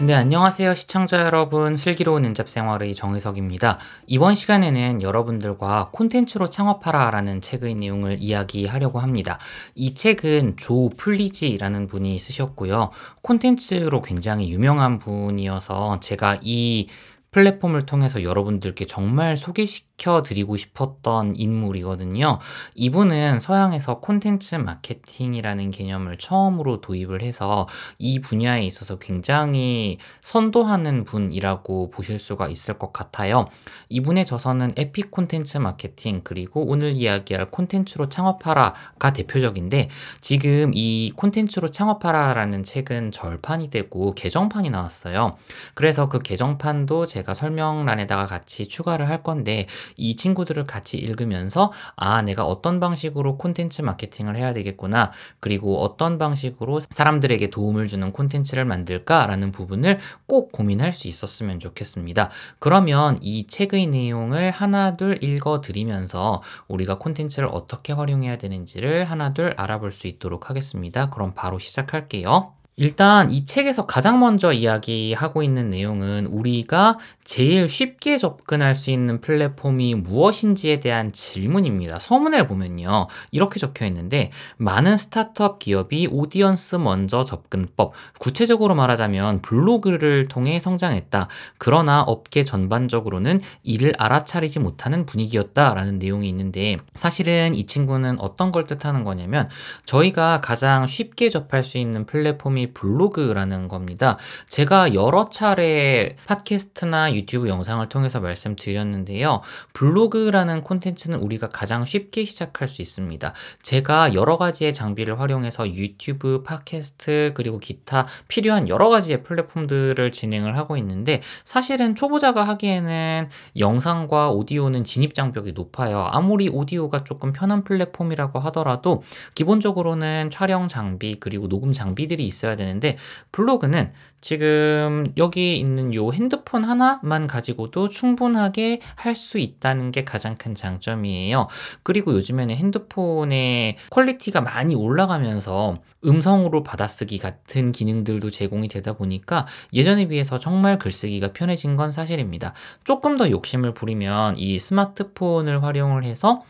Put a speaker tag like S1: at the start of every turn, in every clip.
S1: 네, 안녕하세요. 시청자 여러분. 슬기로운 은잡 생활의 정혜석입니다. 이번 시간에는 여러분들과 콘텐츠로 창업하라 라는 책의 내용을 이야기하려고 합니다. 이 책은 조 플리지라는 분이 쓰셨고요. 콘텐츠로 굉장히 유명한 분이어서 제가 이 플랫폼을 통해서 여러분들께 정말 소개시 켜 드리고 싶었던 인물이거든요. 이분은 서양에서 콘텐츠 마케팅이라는 개념을 처음으로 도입을 해서 이 분야에 있어서 굉장히 선도하는 분이라고 보실 수가 있을 것 같아요. 이분의 저서는 에픽 콘텐츠 마케팅 그리고 오늘 이야기할 콘텐츠로 창업하라가 대표적인데 지금 이 콘텐츠로 창업하라라는 책은 절판이 되고 개정판이 나왔어요. 그래서 그 개정판도 제가 설명란에다가 같이 추가를 할 건데 이 친구들을 같이 읽으면서 아 내가 어떤 방식으로 콘텐츠 마케팅을 해야 되겠구나 그리고 어떤 방식으로 사람들에게 도움을 주는 콘텐츠를 만들까라는 부분을 꼭 고민할 수 있었으면 좋겠습니다. 그러면 이 책의 내용을 하나 둘 읽어 드리면서 우리가 콘텐츠를 어떻게 활용해야 되는지를 하나 둘 알아볼 수 있도록 하겠습니다. 그럼 바로 시작할게요. 일단 이 책에서 가장 먼저 이야기하고 있는 내용은 우리가 제일 쉽게 접근할 수 있는 플랫폼이 무엇인지에 대한 질문입니다. 서문을 보면요. 이렇게 적혀 있는데 많은 스타트업 기업이 audience 먼저 접근법, 구체적으로 말하자면 블로그를 통해 성장했다. 그러나 업계 전반적으로는 이를 알아차리지 못하는 분위기였다라는 내용이 있는데 사실은 이 친구는 어떤 걸 뜻하는 거냐면 저희가 가장 쉽게 접할 수 있는 플랫폼이 블로그라는 겁니다. 제가 여러 차례 팟캐스트나 유튜브 영상을 통해서 말씀드렸는데요. 블로그라는 콘텐츠는 우리가 가장 쉽게 시작할 수 있습니다. 제가 여러 가지의 장비를 활용해서 유튜브, 팟캐스트, 그리고 기타 필요한 여러 가지의 플랫폼들을 진행을 하고 있는데 사실은 초보자가 하기에는 영상과 오디오는 진입 장벽이 높아요. 아무리 오디오가 조금 편한 플랫폼이라고 하더라도 기본적으로는 촬영 장비 그리고 녹음 장비들이 있어야 되는데 블로그는 지금 여기 있는 요 핸드폰 하나만 가지고도 충분하게 할 수 있다는 게 가장 큰 장점이에요. 그리고 요즘에는 핸드폰의 quality가 많이 올라가면서 음성으로 받아쓰기 같은 기능들도 제공이 되다 보니까 예전에 비해서 정말 글쓰기가 편해진 건 사실입니다. 조금 더 욕심을 부리면 이 스마트폰을 활용을 해서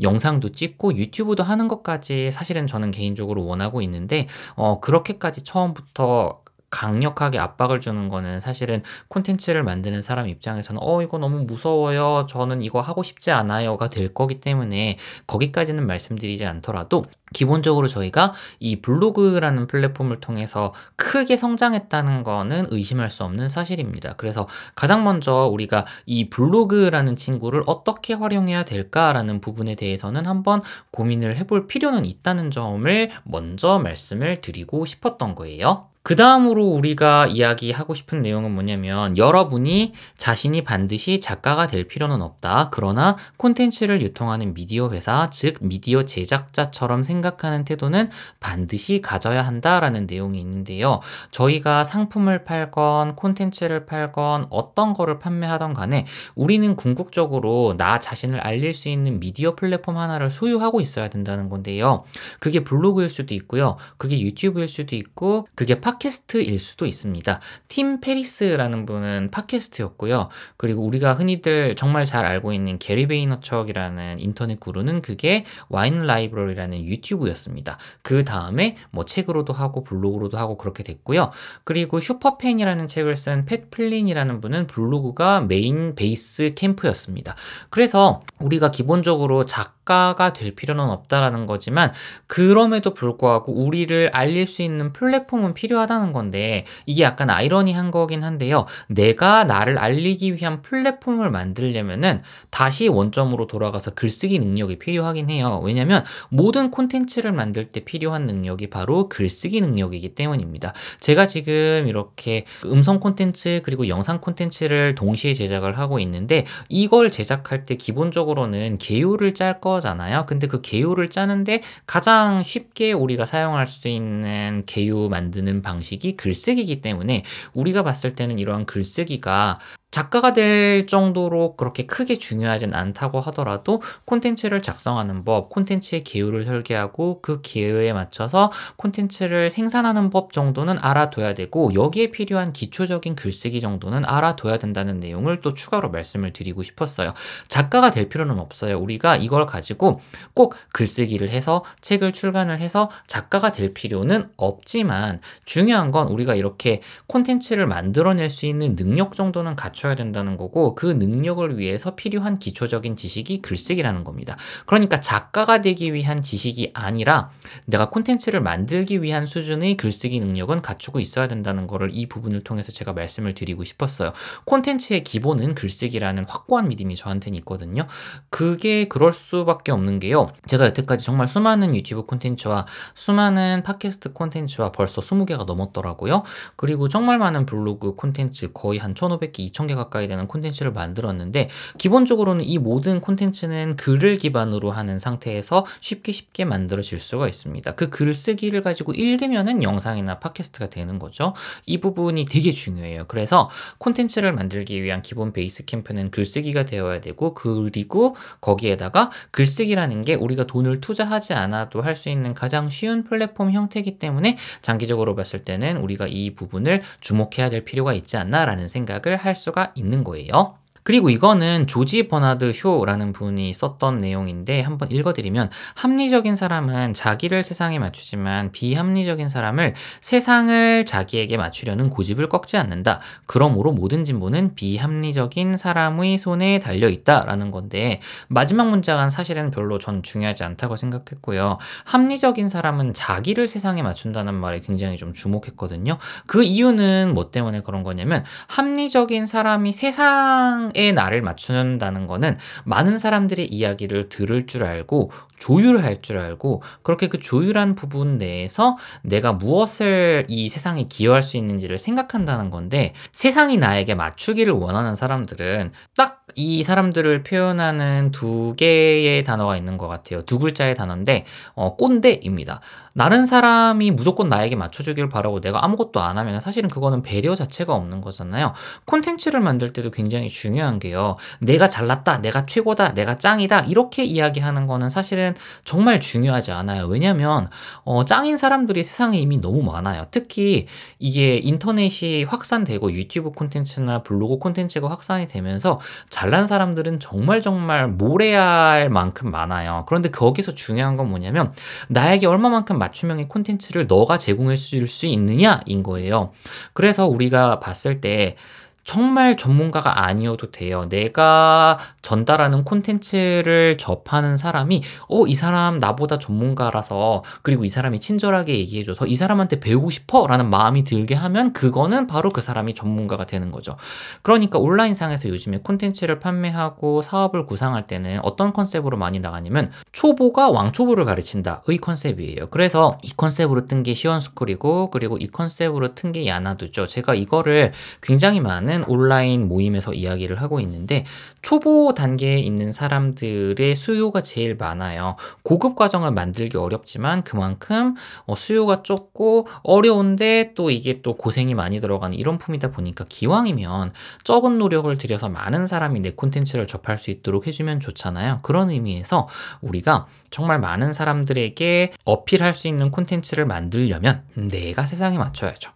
S1: 영상도 찍고 유튜브도 하는 것까지 사실은 저는 개인적으로 원하고 있는데 어, 그렇게까지 처음부터 강력하게 압박을 주는 거는 사실은 콘텐츠를 만드는 사람 입장에서는 어 이거 너무 무서워요 저는 이거 하고 싶지 않아요가 될 거기 때문에 거기까지는 말씀드리지 않더라도 기본적으로 저희가 이 블로그라는 플랫폼을 통해서 크게 성장했다는 거는 의심할 수 없는 사실입니다. 그래서 가장 먼저 우리가 이 블로그라는 친구를 어떻게 활용해야 될까라는 부분에 대해서는 한번 고민을 해볼 필요는 있다는 점을 먼저 말씀을 드리고 싶었던 거예요. 그 다음으로 우리가 이야기하고 싶은 내용은 뭐냐면 여러분이 자신이 반드시 작가가 될 필요는 없다. 그러나 콘텐츠를 유통하는 미디어 회사, 즉 미디어 제작자처럼 생각하는 태도는 반드시 가져야 한다라는 내용이 있는데요. 저희가 상품을 팔건 콘텐츠를 팔건 어떤 거를 판매하던 간에 우리는 궁극적으로 나 자신을 알릴 수 있는 미디어 플랫폼 하나를 소유하고 있어야 된다는 건데요. 그게 블로그일 수도 있고요. 그게 유튜브일 수도 있고 그게 팟 팟캐스트일 수도 있습니다. 팀 페리스라는 분은 팟캐스트였고요. 그리고 우리가 흔히들 정말 잘 알고 있는 게리 베이너척이라는 인터넷 구루는 그게 와인 라이브러리라는 유튜브였습니다. 그 다음에 뭐 책으로도 하고 블로그로도 하고 그렇게 됐고요. 그리고 슈퍼팬이라는 책을 쓴 팻 플린이라는 분은 블로그가 메인 베이스 캠프였습니다. 그래서 우리가 기본적으로 작 작가가 될 필요는 없다라는 거지만 그럼에도 불구하고 우리를 알릴 수 있는 플랫폼은 필요하다는 건데 이게 약간 아이러니한 거긴 한데요. 내가 나를 알리기 위한 플랫폼을 만들려면은 다시 원점으로 돌아가서 글쓰기 능력이 필요하긴 해요. 왜냐면 모든 콘텐츠를 만들 때 필요한 능력이 바로 글쓰기 능력이기 때문입니다. 제가 지금 이렇게 음성 콘텐츠 그리고 영상 콘텐츠를 동시에 제작을 하고 있는데 이걸 제작할 때 기본적으로는 개요를 짤거 거잖아요. 근데 그 개요를 짜는데 가장 쉽게 우리가 사용할 수 있는 개요 만드는 방식이 글쓰기이기 때문에 우리가 봤을 때는 이러한 글쓰기가 작가가 될 정도로 그렇게 크게 중요하진 않다고 하더라도 콘텐츠를 작성하는 법, 콘텐츠의 기호를 설계하고 그 기호에 맞춰서 콘텐츠를 생산하는 법 정도는 알아둬야 되고 여기에 필요한 기초적인 글쓰기 정도는 알아둬야 된다는 내용을 또 추가로 말씀을 드리고 싶었어요. 작가가 될 필요는 없어요. 우리가 이걸 가지고 꼭 글쓰기를 해서 책을 출간을 해서 작가가 될 필요는 없지만 중요한 건 우리가 이렇게 콘텐츠를 만들어낼 수 있는 능력 정도는 갖 춰야 된다는 거고 그 능력을 위해서 필요한 기초적인 지식이 글쓰기라는 겁니다. 그러니까 작가가 되기 위한 지식이 아니라 내가 콘텐츠를 만들기 위한 수준의 글쓰기 능력은 갖추고 있어야 된다는 거를 이 부분을 통해서 제가 말씀을 드리고 싶었어요. 콘텐츠의 기본은 글쓰기라는 확고한 믿음이 저한테는 있거든요. 그게 그럴 수밖에 없는 게요. 제가 여태까지 정말 수많은 유튜브 콘텐츠와 수많은 팟캐스트 콘텐츠와 벌써 20개가 넘었더라고요. 그리고 정말 많은 블로그 콘텐츠 거의 한 1500개, 2000개 가까이 되는 콘텐츠를 만들었는데 기본적으로는 이 모든 콘텐츠는 글을 기반으로 하는 상태에서 쉽게 쉽게 만들어질 수가 있습니다. 그 글쓰기를 가지고 읽으면은 영상이나 팟캐스트가 되는 거죠. 이 부분이 되게 중요해요. 그래서 콘텐츠를 만들기 위한 기본 베이스 캠프는 글쓰기가 되어야 되고 그리고 거기에다가 글쓰기라는 게 우리가 돈을 투자하지 않아도 할 수 있는 가장 쉬운 플랫폼 형태이기 때문에 장기적으로 봤을 때는 우리가 이 부분을 주목해야 될 필요가 있지 않나라는 생각을 할 수가 있는 거예요. 그리고 이거는 조지 버나드 쇼라는 분이 썼던 내용인데 한번 읽어드리면 합리적인 사람은 자기를 세상에 맞추지만 비합리적인 사람을 세상을 자기에게 맞추려는 고집을 꺾지 않는다. 그러므로 모든 진보는 비합리적인 사람의 손에 달려 있다라는 건데 마지막 문장은 사실은 별로 전 중요하지 않다고 생각했고요. 합리적인 사람은 자기를 세상에 맞춘다는 말에 굉장히 좀 주목했거든요. 그 이유는 뭐 때문에 그런 거냐면 합리적인 사람이 세상 에 나를 맞춘다는 거는 많은 사람들의 이야기를 들을 줄 알고 조율할 줄 알고 그렇게 그 조율한 부분 내에서 내가 무엇을 이 세상에 기여할 수 있는지를 생각한다는 건데 세상이 나에게 맞추기를 원하는 사람들은 딱 이 사람들을 표현하는 두 개의 단어가 있는 것 같아요. 두 글자의 단어인데 어, 꼰대입니다. 다른 사람이 무조건 나에게 맞춰주길 바라고 내가 아무것도 안 하면 사실은 그거는 배려 자체가 없는 거잖아요. 콘텐츠를 만들 때도 굉장히 중요한 게요. 내가 잘났다, 내가 최고다, 내가 짱이다 이렇게 이야기하는 거는 사실은 정말 중요하지 않아요. 왜냐면 어, 짱인 사람들이 세상에 이미 너무 많아요. 특히 이게 인터넷이 확산되고 유튜브 콘텐츠나 블로그 콘텐츠가 확산이 되면서 잘난 사람들은 정말 정말 모래알 만큼 많아요. 그런데 거기서 중요한 건 뭐냐면 나에게 얼마만큼 맞춤형의 콘텐츠를 너가 제공해 줄 수 있느냐인 거예요. 그래서 우리가 봤을 때 정말 전문가가 아니어도 돼요. 내가 전달하는 콘텐츠를 접하는 사람이 어, 이 사람 나보다 전문가라서 그리고 이 사람이 친절하게 얘기해줘서 이 사람한테 배우고 싶어 라는 마음이 들게 하면 그거는 바로 그 사람이 전문가가 되는 거죠. 그러니까 온라인상에서 요즘에 콘텐츠를 판매하고 사업을 구상할 때는 어떤 컨셉으로 많이 나가냐면 초보가 왕초보를 가르친다 의 컨셉이에요. 그래서 이 컨셉으로 뜬 게 시원스쿨이고 그리고 이 컨셉으로 튼게 야나두죠. 제가 이거를 굉장히 많은 많은 온라인 모임에서 이야기를 하고 있는데 초보 단계에 있는 사람들의 수요가 제일 많아요. 고급 과정을 만들기 어렵지만 그만큼 어, 수요가 적고 어려운데 또 이게 또 고생이 많이 들어가는 이런 품이다 보니까 기왕이면 적은 노력을 들여서 많은 사람이 내 콘텐츠를 접할 수 있도록 해주면 좋잖아요. 그런 의미에서 우리가 정말 많은 사람들에게 어필할 수 있는 콘텐츠를 만들려면 내가 세상에 맞춰야죠.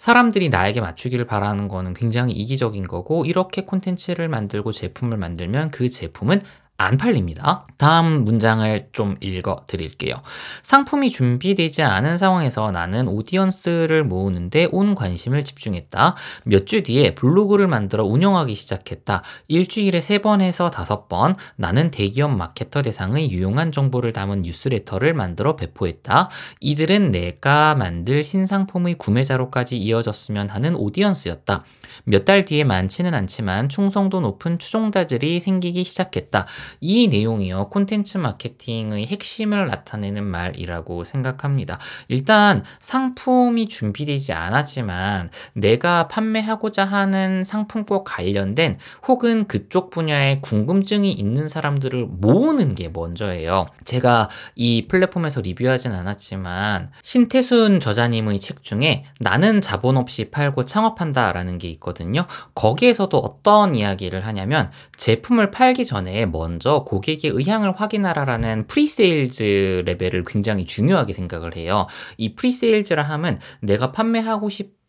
S1: 사람들이 나에게 맞추기를 바라는 거는 굉장히 이기적인 거고 이렇게 콘텐츠를 만들고 제품을 만들면 그 제품은 안 팔립니다. 다음 문장을 좀 읽어 드릴게요. 상품이 준비되지 않은 상황에서 나는 오디언스를 모으는데 온 관심을 집중했다. 몇 주 뒤에 블로그를 만들어 운영하기 시작했다. 일주일에 3번에서 5번 나는 대기업 마케터 대상의 유용한 정보를 담은 뉴스레터를 만들어 배포했다. 이들은 내가 만들 신상품의 구매자로까지 이어졌으면 하는 오디언스였다. 몇 달 뒤에 많지는 않지만 충성도 높은 추종자들이 생기기 시작했다. 이 내용이요. 콘텐츠 마케팅의 핵심을 나타내는 말이라고 생각합니다. 일단 상품이 준비되지 않았지만 내가 판매하고자 하는 상품과 관련된 혹은 그쪽 분야에 궁금증이 있는 사람들을 모으는 게 먼저예요. 제가 이 플랫폼에서 리뷰하진 않았지만 신태순 저자님의 책 중에 나는 자본 없이 팔고 창업한다 라는 게 있거든요. 거기에서도 어떤 이야기를 하냐면 제품을 팔기 전에 먼저 고객의 의향을 확인하라라는 pre-sales 레벨을 굉장히 중요하게 생각을 해요. 이 pre-sales라 함은 내가 판매하고 싶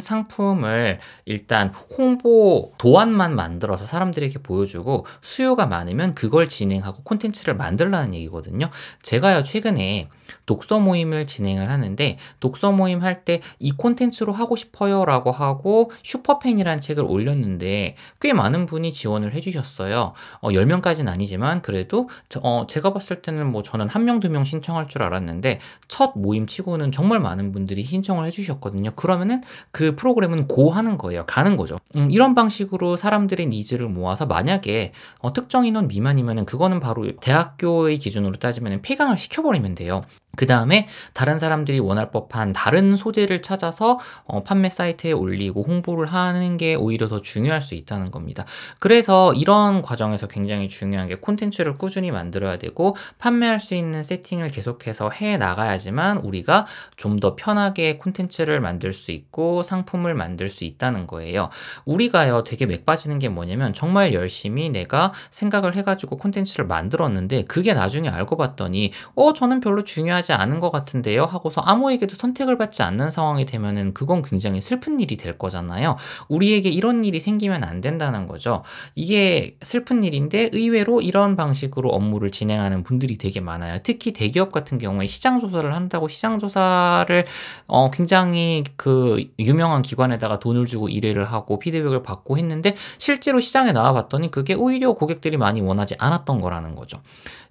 S1: 상품을 일단 홍보 도안만 만들어서 사람들에게 보여주고 수요가 많으면 그걸 진행하고 콘텐츠를 만들라는 얘기거든요. 제가요 최근에 독서 모임을 진행을 하는데 독서 모임 할 때 이 콘텐츠로 하고 싶어요 라고 하고 superfan이라는 책을 올렸는데 꽤 많은 분이 지원을 해주셨어요. 어, 10명까지는 아니지만 그래도 저, 어, 제가 봤을 때는 뭐 저는 한 명, 두 명 신청할 줄 알았는데 첫 모임 치고는 정말 많은 분들이 신청을 해주셨거든요. 그러면은 그 프로그램은 go 하는 거예요. 가는 거죠. 음, 이런 방식으로 사람들의 needs를 모아서 만약에 어, 특정 인원 미만이면은 그거는 바로 대학교의 기준으로 따지면 폐강을 시켜버리면 돼요. 그 다음에 다른 사람들이 원할 법한 다른 소재를 찾아서 어, 판매 사이트에 올리고 홍보를 하는 게 오히려 더 중요할 수 있다는 겁니다. 그래서 이런 과정에서 굉장히 중요한 게 콘텐츠를 꾸준히 만들어야 되고 판매할 수 있는 세팅을 계속해서 해 나가야지만 우리가 좀 더 편하게 콘텐츠를 만들 수 있고 상품을 만들 수 있다는 거예요. 우리가요 되게 맥 빠지는 게 뭐냐면 정말 열심히 내가 생각을 해가지고 콘텐츠를 만들었는데 그게 나중에 알고 봤더니 어 저는 별로 중요하지 중요하지 않은 것 같은데요 하고서 아무에게도 선택을 받지 않는 상황이 되면은 그건 굉장히 슬픈 일이 될 거잖아요. 우리에게 이런 일이 생기면 안 된다는 거죠. 이게 슬픈 일인데 의외로 이런 방식으로 업무를 진행하는 분들이 되게 많아요. 특히 대기업 같은 경우에 시장 조사를 한다고 시장 조사를 어 굉장히 그 유명한 기관에다가 돈을 주고 일회를 하고 피드백을 받고 했는데 실제로 시장에 나와 봤더니 그게 오히려 고객들이 많이 원하지 않았던 거라는 거죠.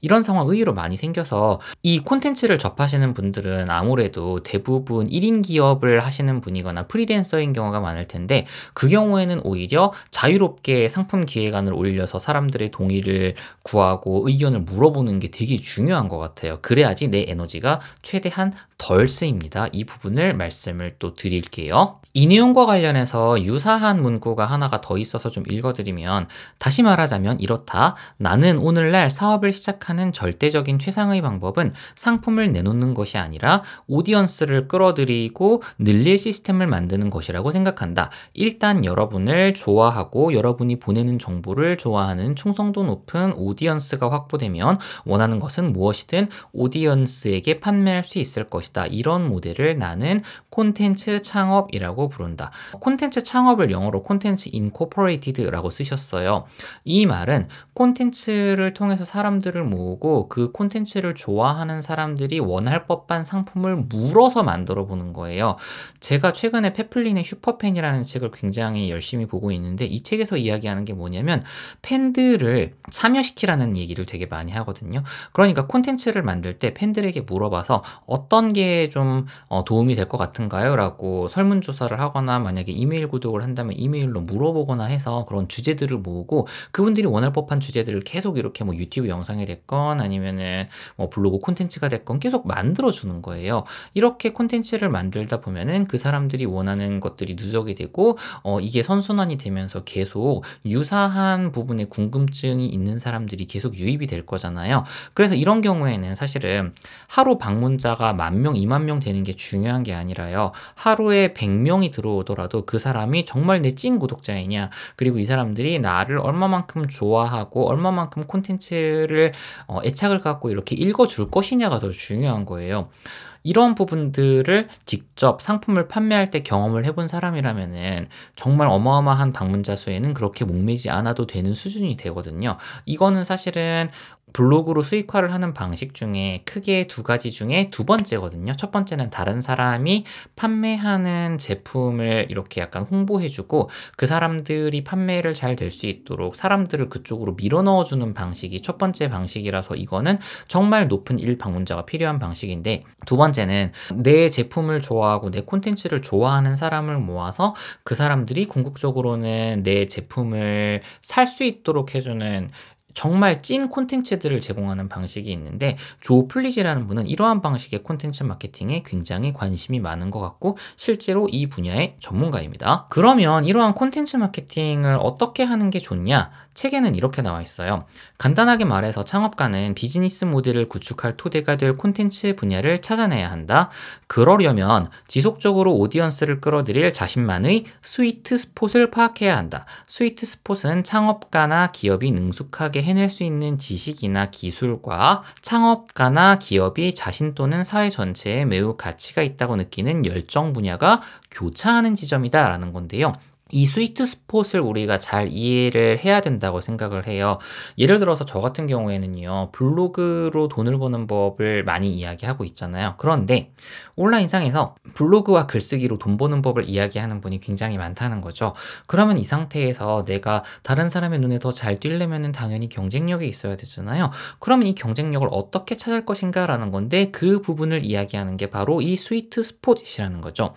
S1: 이런 상황 의외로 많이 생겨서 이 콘텐츠를 접하시는 분들은 아무래도 대부분 1인 기업을 하시는 분이거나 프리랜서인 경우가 많을 텐데 그 경우에는 오히려 자유롭게 상품 기획안을 올려서 사람들의 동의를 구하고 의견을 물어보는 게 되게 중요한 것 같아요. 그래야지 내 에너지가 최대한 덜 쓰입니다. 이 부분을 말씀을 또 드릴게요. 이 내용과 관련해서 유사한 문구가 하나가 더 있어서 좀 읽어드리면 다시 말하자면 이렇다. 나는 오늘날 사업을 시작 하는 절대적인 최상의 방법은 상품을 내놓는 것이 아니라 오디언스를 끌어들이고 늘릴 시스템을 만드는 것이라고 생각한다. 일단 여러분을 좋아하고 여러분이 보내는 정보를 좋아하는 충성도 높은 오디언스가 확보되면 원하는 것은 무엇이든 audience에게 판매할 수 있을 것이다. 이런 모델을 나는 콘텐츠 창업이라고 부른다. 콘텐츠 창업을 영어로 content incorporated라고 쓰셨어요. 이 말은 콘텐츠를 통해서 사람들을 모으고 그 콘텐츠를 좋아하는 사람들이 원할 법한 상품을 물어서 만들어 보는 거예요. 제가 최근에 팻 플린의 superfan이라는 책을 굉장히 열심히 보고 있는데 이 책에서 이야기하는 게 뭐냐면 팬들을 참여시키라는 얘기를 되게 많이 하거든요. 그러니까 콘텐츠를 만들 때 팬들에게 물어봐서 어떤 게좀 어, 도움이 될 것 같은 같은가요? 라고 설문조사를 하거나 만약에 이메일 구독을 한다면 이메일로 물어보거나 해서 그런 주제들을 모으고 그분들이 원할 법한 주제들을 계속 이렇게 뭐 유튜브 영상이 됐건 아니면은 뭐 블로그 콘텐츠가 됐건 계속 만들어주는 거예요. 이렇게 콘텐츠를 만들다 보면은 그 사람들이 원하는 것들이 누적이 되고 어 이게 선순환이 되면서 계속 유사한 부분에 궁금증이 있는 사람들이 계속 유입이 될 거잖아요. 그래서 이런 경우에는 사실은 하루 방문자가 만 명, 이만 명 되는 게 중요한 게 아니라요. 거예요. 하루에 100명이 들어오더라도 그 사람이 정말 내 찐 구독자이냐, 그리고 이 사람들이 나를 얼마만큼 좋아하고 얼마만큼 콘텐츠를 어, 애착을 갖고 이렇게 읽어줄 것이냐가 더 중요한 거예요. 이런 부분들을 직접 상품을 판매할 때 경험을 해본 사람이라면은 정말 어마어마한 방문자 수에는 그렇게 목매지 않아도 되는 수준이 되거든요. 이거는 사실은 블로그로 수익화를 하는 방식 중에 크게 두 가지 중에 두 번째거든요. 첫 번째는 다른 사람이 판매하는 제품을 이렇게 약간 홍보해주고 그 사람들이 판매를 잘 될 수 있도록 사람들을 그쪽으로 밀어 넣어주는 방식이 첫 번째 방식이라서 이거는 정말 높은 일 방문자가 필요한 방식인데 두 번째는 내 제품을 좋아하고 내 콘텐츠를 좋아하는 사람을 모아서 그 사람들이 궁극적으로는 내 제품을 살 수 있도록 해주는 정말 찐 콘텐츠들을 제공하는 방식이 있는데 조 플리지라는 분은 이러한 방식의 콘텐츠 마케팅에 굉장히 관심이 많은 것 같고 실제로 이 분야의 전문가입니다. 그러면 이러한 콘텐츠 마케팅을 어떻게 하는 게 좋냐? 책에는 이렇게 나와 있어요. 간단하게 말해서 창업가는 비즈니스 모델을 구축할 토대가 될 콘텐츠 분야를 찾아내야 한다. 그러려면 지속적으로 audience를 끌어들일 자신만의 sweet spot을 파악해야 한다. sweet spot은 창업가나 기업이 능숙하게 해낼 수 있는 지식이나 기술과 창업가나 기업이 자신 또는 사회 전체에 매우 가치가 있다고 느끼는 열정 분야가 교차하는 지점이다라는 건데요. 이 sweet spot을 우리가 잘 이해를 해야 된다고 생각을 해요. 예를 들어서 저 같은 경우에는요, 블로그로 돈을 버는 법을 많이 이야기하고 있잖아요. 그런데 온라인상에서 블로그와 글쓰기로 돈 버는 법을 이야기하는 분이 굉장히 많다는 거죠. 그러면 이 상태에서 내가 다른 사람의 눈에 더 잘 띄려면 당연히 경쟁력이 있어야 되잖아요. 그러면 이 경쟁력을 어떻게 찾을 것인가라는 건데 그 부분을 이야기하는 게 바로 이 스위트 스폿이라는 거죠.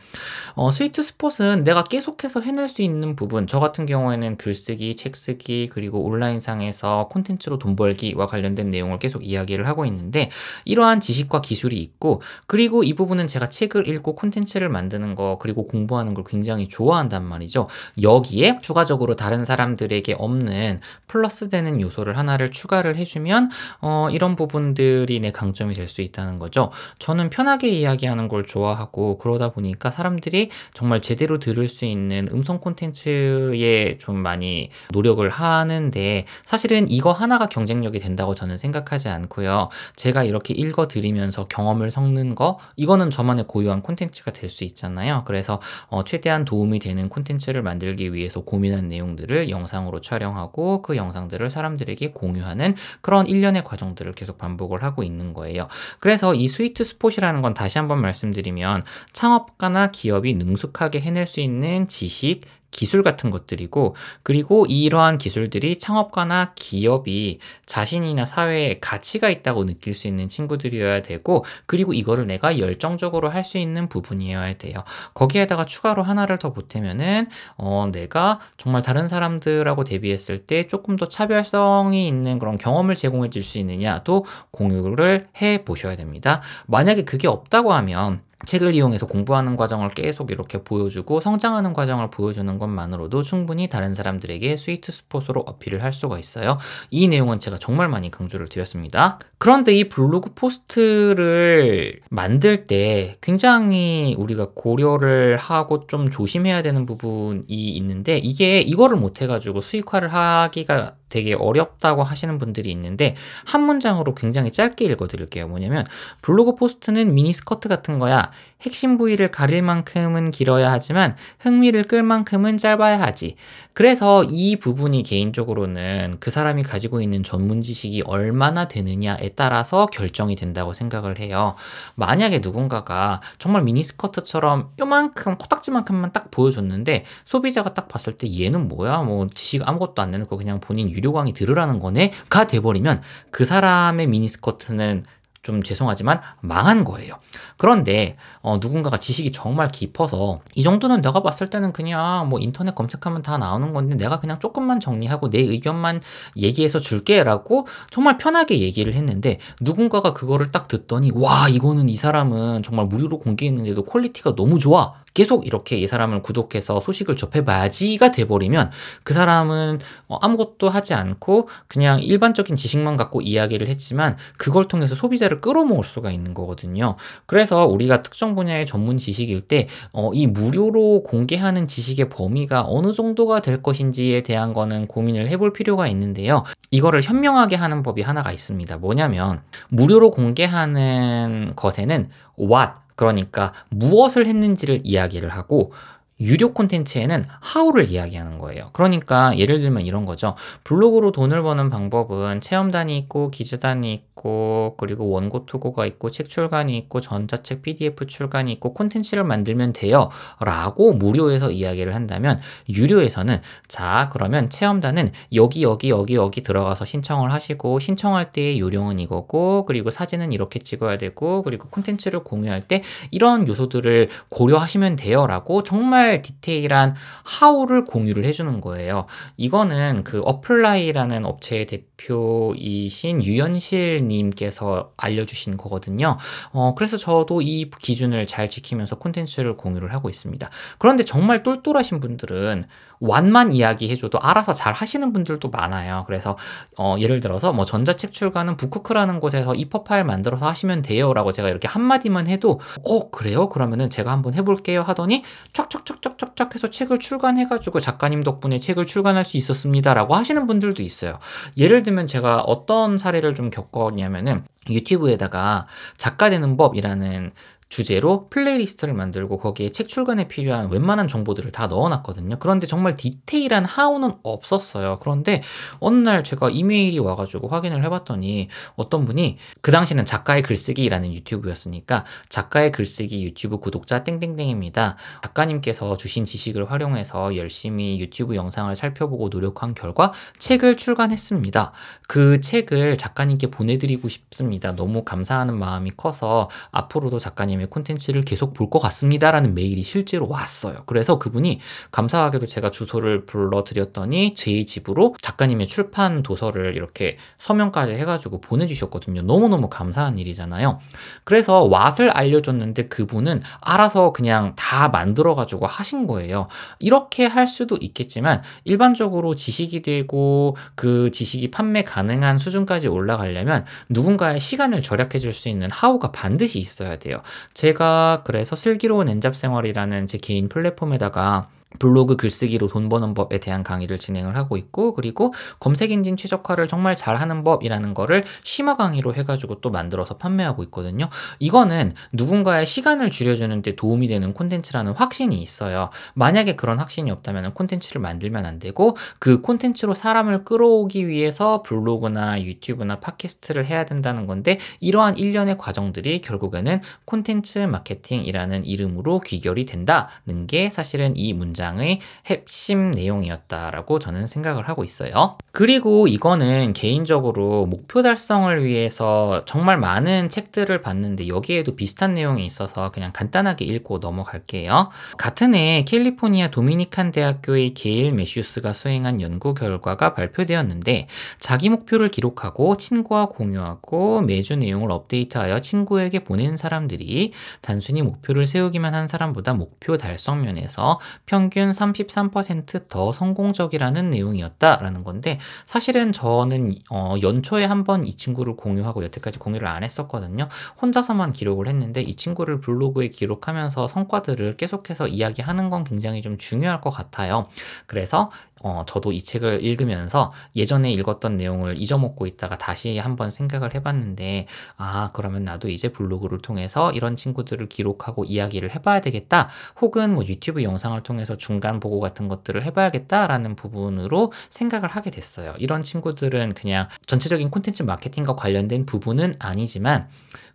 S1: 어, 스위트 스폿은 내가 계속해서 해낼 수 있는 부분, 저 같은 경우에는 글쓰기, 책쓰기, 그리고 온라인상에서 콘텐츠로 돈 벌기와 관련된 내용을 계속 이야기를 하고 있는데 이러한 지식과 기술이 있고 그리고 이 부분은 제가 책을 읽고 콘텐츠를 만드는 거 그리고 공부하는 걸 굉장히 좋아한단 말이죠. 여기에 추가적으로 다른 사람들에게 없는 플러스 되는 요소를 하나를 추가를 해주면 어, 이런 부분들이 내 강점이 될 수 있다는 거죠. 저는 편하게 이야기하는 걸 좋아하고 그러다 보니까 사람들이 정말 제대로 들을 수 있는 음성 콘텐츠에 좀 많이 노력을 하는데 사실은 이거 하나가 경쟁력이 된다고 저는 생각하지 않고요. 제가 이렇게 읽어 드리면서 경험을 섞는 거 이거는 저만의 고유한 콘텐츠가 될 수 있잖아요. 그래서 어, 최대한 도움이 되는 콘텐츠를 만들기 위해서 고민한 내용들을 영상으로 촬영하고 그 영상들을 사람들에게 공유하는 그런 일련의 과정들을 계속 반복을 하고 있는 거예요. 그래서 이 스위트 스폿이라는 건 다시 한번 말씀드리면 창업가나 기업이 능숙하게 해낼 수 있는 지식, 기술 같은 것들이고 그리고 이러한 기술들이 창업가나 기업이 자신이나 사회에 가치가 있다고 느낄 수 있는 친구들이어야 되고 그리고 이거를 내가 열정적으로 할 수 있는 부분이어야 돼요. 거기에다가 추가로 하나를 더 보태면은 어 내가 정말 다른 사람들하고 대비했을 때 조금 더 차별성이 있는 그런 경험을 제공해 줄 수 있느냐도 공유를 해 보셔야 됩니다. 만약에 그게 없다고 하면 책을 이용해서 공부하는 과정을 계속 이렇게 보여주고 성장하는 과정을 보여주는 것만으로도 충분히 다른 사람들에게 스위트 스폿으로 어필을 할 수가 있어요. 이 내용은 제가 정말 많이 강조를 드렸습니다. 그런데 이 블로그 post를 만들 때 굉장히 우리가 고려를 하고 좀 조심해야 되는 부분이 있는데 이게 이거를 못 해가지고 수익화를 하기가 되게 어렵다고 하시는 분들이 있는데 한 문장으로 굉장히 짧게 읽어 드릴게요. 뭐냐면 블로그 post는 미니스커트 같은 거야. 핵심 부위를 가릴 만큼은 길어야 하지만 흥미를 끌 만큼은 짧아야 하지. 그래서 이 부분이 개인적으로는 그 사람이 가지고 있는 전문 지식이 얼마나 되느냐에 따라서 결정이 된다고 생각을 해요. 만약에 누군가가 정말 미니스커트처럼 요만큼 코딱지만큼만 딱 보여줬는데 소비자가 딱 봤을 때 얘는 뭐야? 뭐 지식 아무것도 안 내놓고 그냥 본인 유료 강의 들으라는 거네? 가 돼버리면 그 사람의 미니스커트는 좀 죄송하지만 망한 거예요. 그런데 어, 누군가가 지식이 정말 깊어서 이 정도는 내가 봤을 때는 그냥 뭐 인터넷 검색하면 다 나오는 건데 내가 그냥 조금만 정리하고 내 의견만 얘기해서 줄게라고 정말 편하게 얘기를 했는데 누군가가 그거를 딱 듣더니 와 이거는 이 사람은 정말 무료로 공개했는데도 quality가 너무 좋아 계속 이렇게 이 사람을 구독해서 소식을 접해봐야지가 돼버리면 그 사람은 어, 아무것도 하지 않고 그냥 일반적인 지식만 갖고 이야기를 했지만 그걸 통해서 소비자를 끌어모을 수가 있는 거거든요. 그래서 우리가 특정 분야의 전문 지식일 때이 어, 무료로 공개하는 지식의 범위가 어느 정도가 될 것인지에 대한 거는 고민을 해볼 필요가 있는데요. 이거를 현명하게 하는 법이 하나가 있습니다. 뭐냐면 무료로 공개하는 것에는 what 그러니까 무엇을 했는지를 이야기를 하고 유료 콘텐츠에는 하우를 이야기하는 거예요. 그러니까 예를 들면 이런 거죠. 블로그로 돈을 버는 방법은 체험단이 있고 기재단이 있고 있고 그리고 원고 투고가 있고 책 출간이 있고 전자책 PDF 출간이 있고 콘텐츠를 만들면 돼요. 라고 무료에서 이야기를 한다면 유료에서는 자 그러면 체험단은 여기 여기 여기 여기 들어가서 신청을 하시고 신청할 때의 요령은 이거고 그리고 사진은 이렇게 찍어야 되고 그리고 콘텐츠를 공유할 때 이런 요소들을 고려하시면 돼요. 라고 정말 디테일한 how를 공유를 해주는 거예요. 이거는 그 어플라이라는 업체의 대표이신 유연실 님께서 알려주신 거거든요. 어, 그래서 저도 이 기준을 잘 지키면서 콘텐츠를 공유를 하고 있습니다. 그런데 정말 똘똘하신 분들은 완만 이야기해줘도 알아서 잘 하시는 분들도 많아요. 그래서 어, 예를 들어서 뭐 전자책 출간은 북크크라는 곳에서 이퍼 파일 만들어서 하시면 돼요라고 제가 이렇게 한마디만 해도 어 그래요? 그러면은 제가 한번 해볼게요 하더니 쫙쫙쫙쫙쫙쫙 해서 책을 출간해가지고 작가님 덕분에 책을 출간할 수 있었습니다라고 하시는 분들도 있어요. 예를 들면 제가 어떤 사례를 좀 겪었냐면은 유튜브에다가 작가 되는 법이라는 주제로 playlist를 만들고 거기에 책 출간에 필요한 웬만한 정보들을 다 넣어놨거든요. 그런데 정말 디테일한 how는 없었어요. 그런데 어느 날 제가 이메일이 와가지고 확인을 해봤더니 어떤 분이 그 당시는 작가의 글쓰기라는 유튜브였으니까 작가의 글쓰기 유튜브 구독자 땡땡땡입니다. 작가님께서 주신 지식을 활용해서 열심히 유튜브 영상을 살펴보고 노력한 결과 책을 출간했습니다. 그 책을 작가님께 보내드리고 싶습니다. 너무 감사하는 마음이 커서 앞으로도 작가님 작가님의 콘텐츠를 계속 볼 것 같습니다라는 메일이 실제로 왔어요. 그래서 그분이 감사하게도 제가 주소를 불러드렸더니 제 집으로 작가님의 출판 도서를 이렇게 서명까지 해가지고 보내주셨거든요. 너무너무 감사한 일이잖아요. 그래서 왓을 알려줬는데 그분은 알아서 그냥 다 만들어가지고 하신 거예요. 이렇게 할 수도 있겠지만 일반적으로 지식이 되고 그 지식이 판매 가능한 수준까지 올라가려면 누군가의 시간을 절약해 줄 수 있는 하우가 반드시 있어야 돼요. 제가 그래서 슬기로운 엔잡 생활이라는 제 개인 플랫폼에다가 블로그 글쓰기로 돈 버는 법에 대한 강의를 진행을 하고 있고 그리고 검색 엔진 최적화를 정말 잘하는 법이라는 거를 심화 강의로 해가지고 또 만들어서 판매하고 있거든요. 이거는 누군가의 시간을 줄여주는데 도움이 되는 콘텐츠라는 확신이 있어요. 만약에 그런 확신이 없다면 콘텐츠를 만들면 안 되고 그 콘텐츠로 사람을 끌어오기 위해서 블로그나 유튜브나 팟캐스트를 해야 된다는 건데 이러한 일련의 과정들이 결국에는 콘텐츠 마케팅이라는 이름으로 귀결이 된다는 게 사실은 이 문장 문장의 핵심 내용이었다라고 저는 생각을 하고 있어요. 그리고 이거는 개인적으로 목표 달성을 위해서 정말 많은 책들을 봤는데 여기에도 비슷한 내용이 있어서 그냥 간단하게 읽고 넘어갈게요. 같은 해 캘리포니아 도미니칸 대학교의 게일 메슈스가 수행한 연구 결과가 발표되었는데 자기 목표를 기록하고 친구와 공유하고 매주 내용을 업데이트하여 친구에게 보낸 사람들이 단순히 목표를 세우기만 한 사람보다 목표 달성 면에서 평균 평균 33%더 성공적이라는 내용이었다라는 건데 사실은 저는 어, 연초에 한번 이 친구를 공유하고 여태까지 공유를 안 했었거든요. 혼자서만 기록을 했는데 이 친구를 블로그에 기록하면서 성과들을 계속해서 이야기하는 건 굉장히 좀 중요할 것 같아요. 그래서 어, 저도 이 책을 읽으면서 예전에 읽었던 내용을 잊어먹고 있다가 다시 한번 생각을 해봤는데, 아, 그러면 나도 이제 블로그를 통해서 이런 친구들을 기록하고 이야기를 해봐야 되겠다. 혹은 뭐 유튜브 영상을 통해서 중간 보고 같은 것들을 해봐야겠다라는 부분으로 생각을 하게 됐어요. 이런 친구들은 그냥 전체적인 콘텐츠 마케팅과 관련된 부분은 아니지만,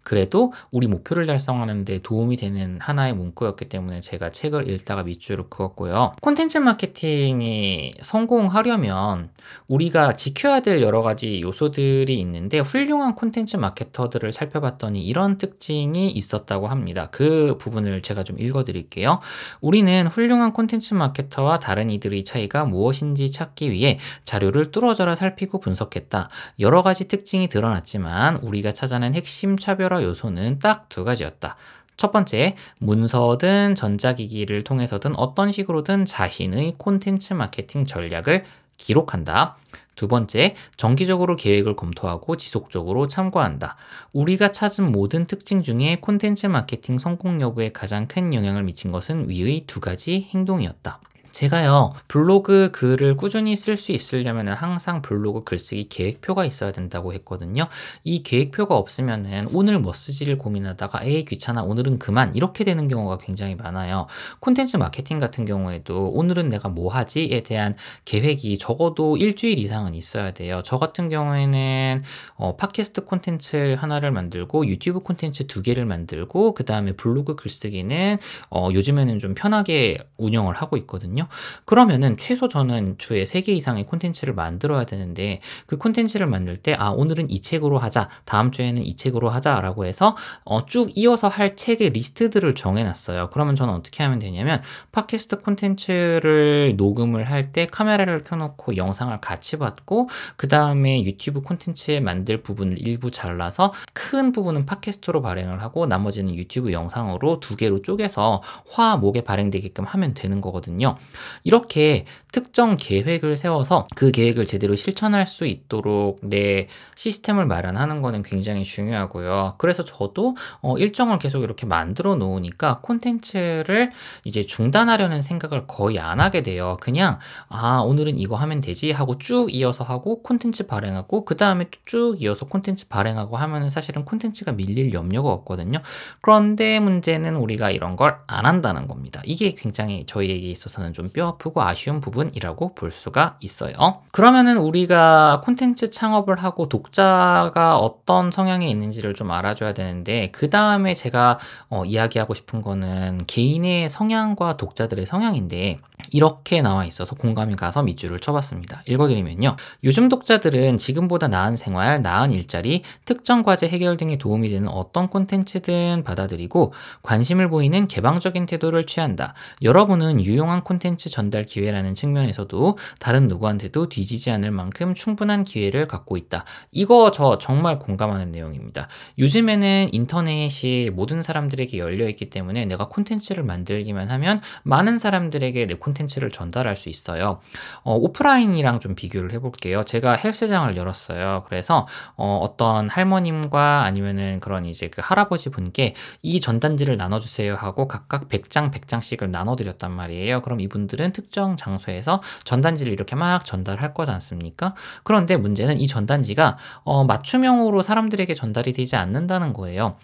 S1: 그래도 우리 목표를 달성하는데 도움이 되는 하나의 문구였기 때문에 제가 책을 읽다가 밑줄을 그었고요. 콘텐츠 마케팅이 성공하려면 우리가 지켜야 될 여러 가지 요소들이 있는데 훌륭한 콘텐츠 마케터들을 살펴봤더니 이런 특징이 있었다고 합니다. 그 부분을 제가 좀 읽어드릴게요. 우리는 훌륭한 콘텐츠 마케터와 다른 이들의 차이가 무엇인지 찾기 위해 자료를 뚫어져라 살피고 분석했다. 여러 가지 특징이 드러났지만 우리가 찾아낸 핵심 차별 차별화 요소는 딱 두 가지였다. 첫 번째, 문서든 전자기기를 통해서든 어떤 식으로든 자신의 콘텐츠 마케팅 전략을 기록한다. 두 번째, 정기적으로 계획을 검토하고 지속적으로 참고한다. 우리가 찾은 모든 특징 중에 콘텐츠 마케팅 성공 여부에 가장 큰 영향을 미친 것은 위의 두 가지 행동이었다. 제가요, 블로그 글을 꾸준히 쓸 수 있으려면 항상 블로그 글쓰기 계획표가 있어야 된다고 했거든요. 이 계획표가 없으면은 오늘 뭐 쓰지를 고민하다가 에이 귀찮아 오늘은 그만 이렇게 되는 경우가 굉장히 많아요. 콘텐츠 마케팅 같은 경우에도 오늘은 내가 뭐 하지에 대한 계획이 적어도 일주일 이상은 있어야 돼요. 저 같은 경우에는 어, 팟캐스트 콘텐츠 하나를 만들고 유튜브 콘텐츠 두 개를 만들고 그 다음에 블로그 글쓰기는 어, 요즘에는 좀 편하게 운영을 하고 있거든요. 그러면은 최소 저는 주에 3개 이상의 콘텐츠를 만들어야 되는데 그 콘텐츠를 만들 때 아 오늘은 이 책으로 하자 다음 주에는 이 책으로 하자라고 해서 어, 쭉 이어서 할 책의 리스트들을 정해놨어요. 그러면 저는 어떻게 하면 되냐면 팟캐스트 콘텐츠를 녹음을 할 때 카메라를 켜놓고 영상을 같이 받고 그 다음에 유튜브 콘텐츠에 만들 부분을 일부 잘라서 큰 부분은 팟캐스트로 발행을 하고 나머지는 유튜브 영상으로 두 개로 쪼개서 화 목에 발행되게끔 하면 되는 거거든요. 이렇게 특정 계획을 세워서 그 계획을 제대로 실천할 수 있도록 내 시스템을 마련하는 거는 굉장히 중요하고요. 그래서 저도 어, 일정을 계속 이렇게 만들어 놓으니까 콘텐츠를 이제 중단하려는 생각을 거의 안 하게 돼요. 그냥 아 오늘은 이거 하면 되지 하고 쭉 이어서 하고 콘텐츠 발행하고 그 다음에 또 쭉 이어서 콘텐츠 발행하고 하면은 사실은 콘텐츠가 밀릴 염려가 없거든요. 그런데 문제는 우리가 이런 걸 안 한다는 겁니다. 이게 굉장히 저희에게 있어서는 좀뼈 아프고 아쉬운 부분이라고 볼 수가 있어요. 그러면은 우리가 콘텐츠 창업을 하고 독자가 어떤 성향이 있는지를 좀 알아줘야 되는데 그 다음에 제가 어, 이야기하고 싶은 거는 개인의 성향과 독자들의 성향인데 이렇게 나와 있어서 공감이 가서 밑줄을 쳐봤습니다. 읽어드리면요. 요즘 독자들은 지금보다 나은 생활, 나은 일자리, 특정 과제 해결 등에 도움이 되는 어떤 콘텐츠든 받아들이고 관심을 보이는 개방적인 태도를 취한다. 여러분은 유용한 콘텐츠 전달 기회라는 측면에서도 다른 누구한테도 뒤지지 않을 만큼 충분한 기회를 갖고 있다. 이거 저 정말 공감하는 내용입니다. 요즘에는 인터넷이 모든 사람들에게 열려 있기 때문에 내가 콘텐츠를 만들기만 하면 많은 사람들에게 내 콘텐츠 를 전달할 수 있어요. 어, 오프라인이랑 좀 비교를 해볼게요. 제가 헬스장을 열었어요. 그래서 어, 떤 할머님과 아니면은 그런 이제 그 할아버지 분께 이 전단지를 나눠주세요 하고 각각 100장 100장씩을 나눠드렸단 말이에요. 그럼 이분들은 특정 장소에서 전단지를 이렇게 막 전달할 거지 않습니까? 그런데 문제는 이 전단지가 어, 맞춤형으로 사람들에게 전달이 되지 않는다는 거예요.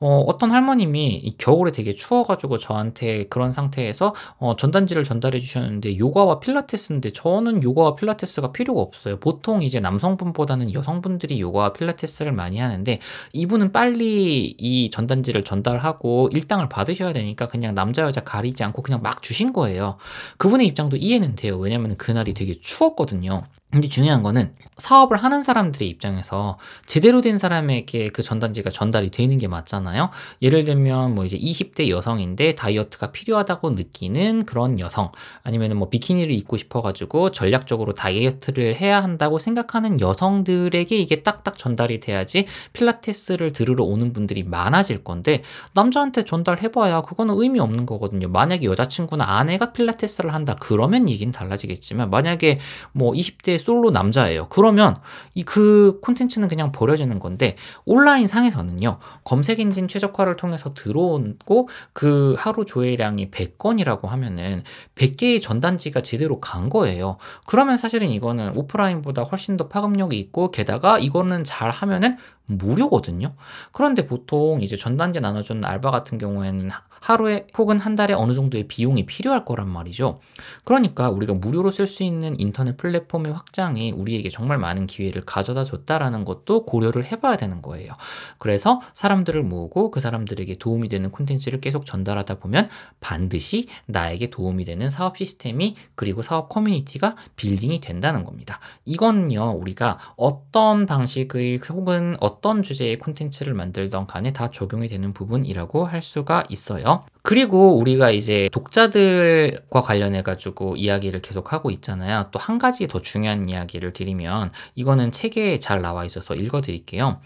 S1: 어, 어떤 할머님이 겨울에 되게 추워가지고 저한테 그런 상태에서 어, 전단지를 전달해 주셨는데 요가와 필라테스인데 저는 요가와 필라테스가 필요가 없어요. 보통 이제 남성분보다는 여성분들이 요가와 필라테스를 많이 하는데 이분은 빨리 이 전단지를 전달하고 일당을 받으셔야 되니까 그냥 남자 여자 가리지 않고 그냥 막 주신 거예요. 그분의 입장도 이해는 돼요. 왜냐면 그날이 되게 추웠거든요. 근데 중요한 거는 사업을 하는 사람들의 입장에서 제대로 된 사람에게 그 전단지가 전달이 되는 게 맞잖아요. 예를 들면 뭐 이제 20대 여성인데 다이어트가 필요하다고 느끼는 그런 여성 아니면은 뭐 비키니를 입고 싶어 가지고 전략적으로 다이어트를 해야 한다고 생각하는 여성들에게 이게 딱딱 전달이 돼야지 필라테스를 들으러 오는 분들이 많아질 건데 남자한테 전달해 봐야 그거는 의미 없는 거거든요. 만약에 여자친구나 아내가 필라테스를 한다 그러면 얘기는 달라지겠지만 만약에 뭐 20대 솔로 남자예요. 그러면 이 그 콘텐츠는 그냥 버려지는 건데 온라인 상에서는요. 검색 엔진 최적화를 통해서 들어오고 그 하루 조회량이 100건이라고 하면은 100개의 전단지가 제대로 간 거예요. 그러면 사실은 이거는 오프라인보다 훨씬 더 파급력이 있고 게다가 이거는 잘 하면은 무료거든요. 그런데 보통 이제 전단지 나눠주는 알바 같은 경우에는 하루에 혹은 한 달에 어느 정도의 비용이 필요할 거란 말이죠. 그러니까 우리가 무료로 쓸 수 있는 인터넷 플랫폼의 확장이 우리에게 정말 많은 기회를 가져다 줬다라는 것도 고려를 해봐야 되는 거예요. 그래서 사람들을 모으고 그 사람들에게 도움이 되는 콘텐츠를 계속 전달하다 보면 반드시 나에게 도움이 되는 사업 시스템이 그리고 사업 커뮤니티가 빌딩이 된다는 겁니다. 이거는요, 우리가 어떤 방식의 혹은 어떤 주제의 콘텐츠를 만들던 간에 다 적용이 되는 부분이라고 할 수가 있어요. 그리고 우리가 이제 독자들과 관련해 가지고 이야기를 계속 하고 있잖아요. 또 한 가지 더 중요한 이야기를 드리면 이거는 책에 잘 나와 있어서 읽어 드릴게요.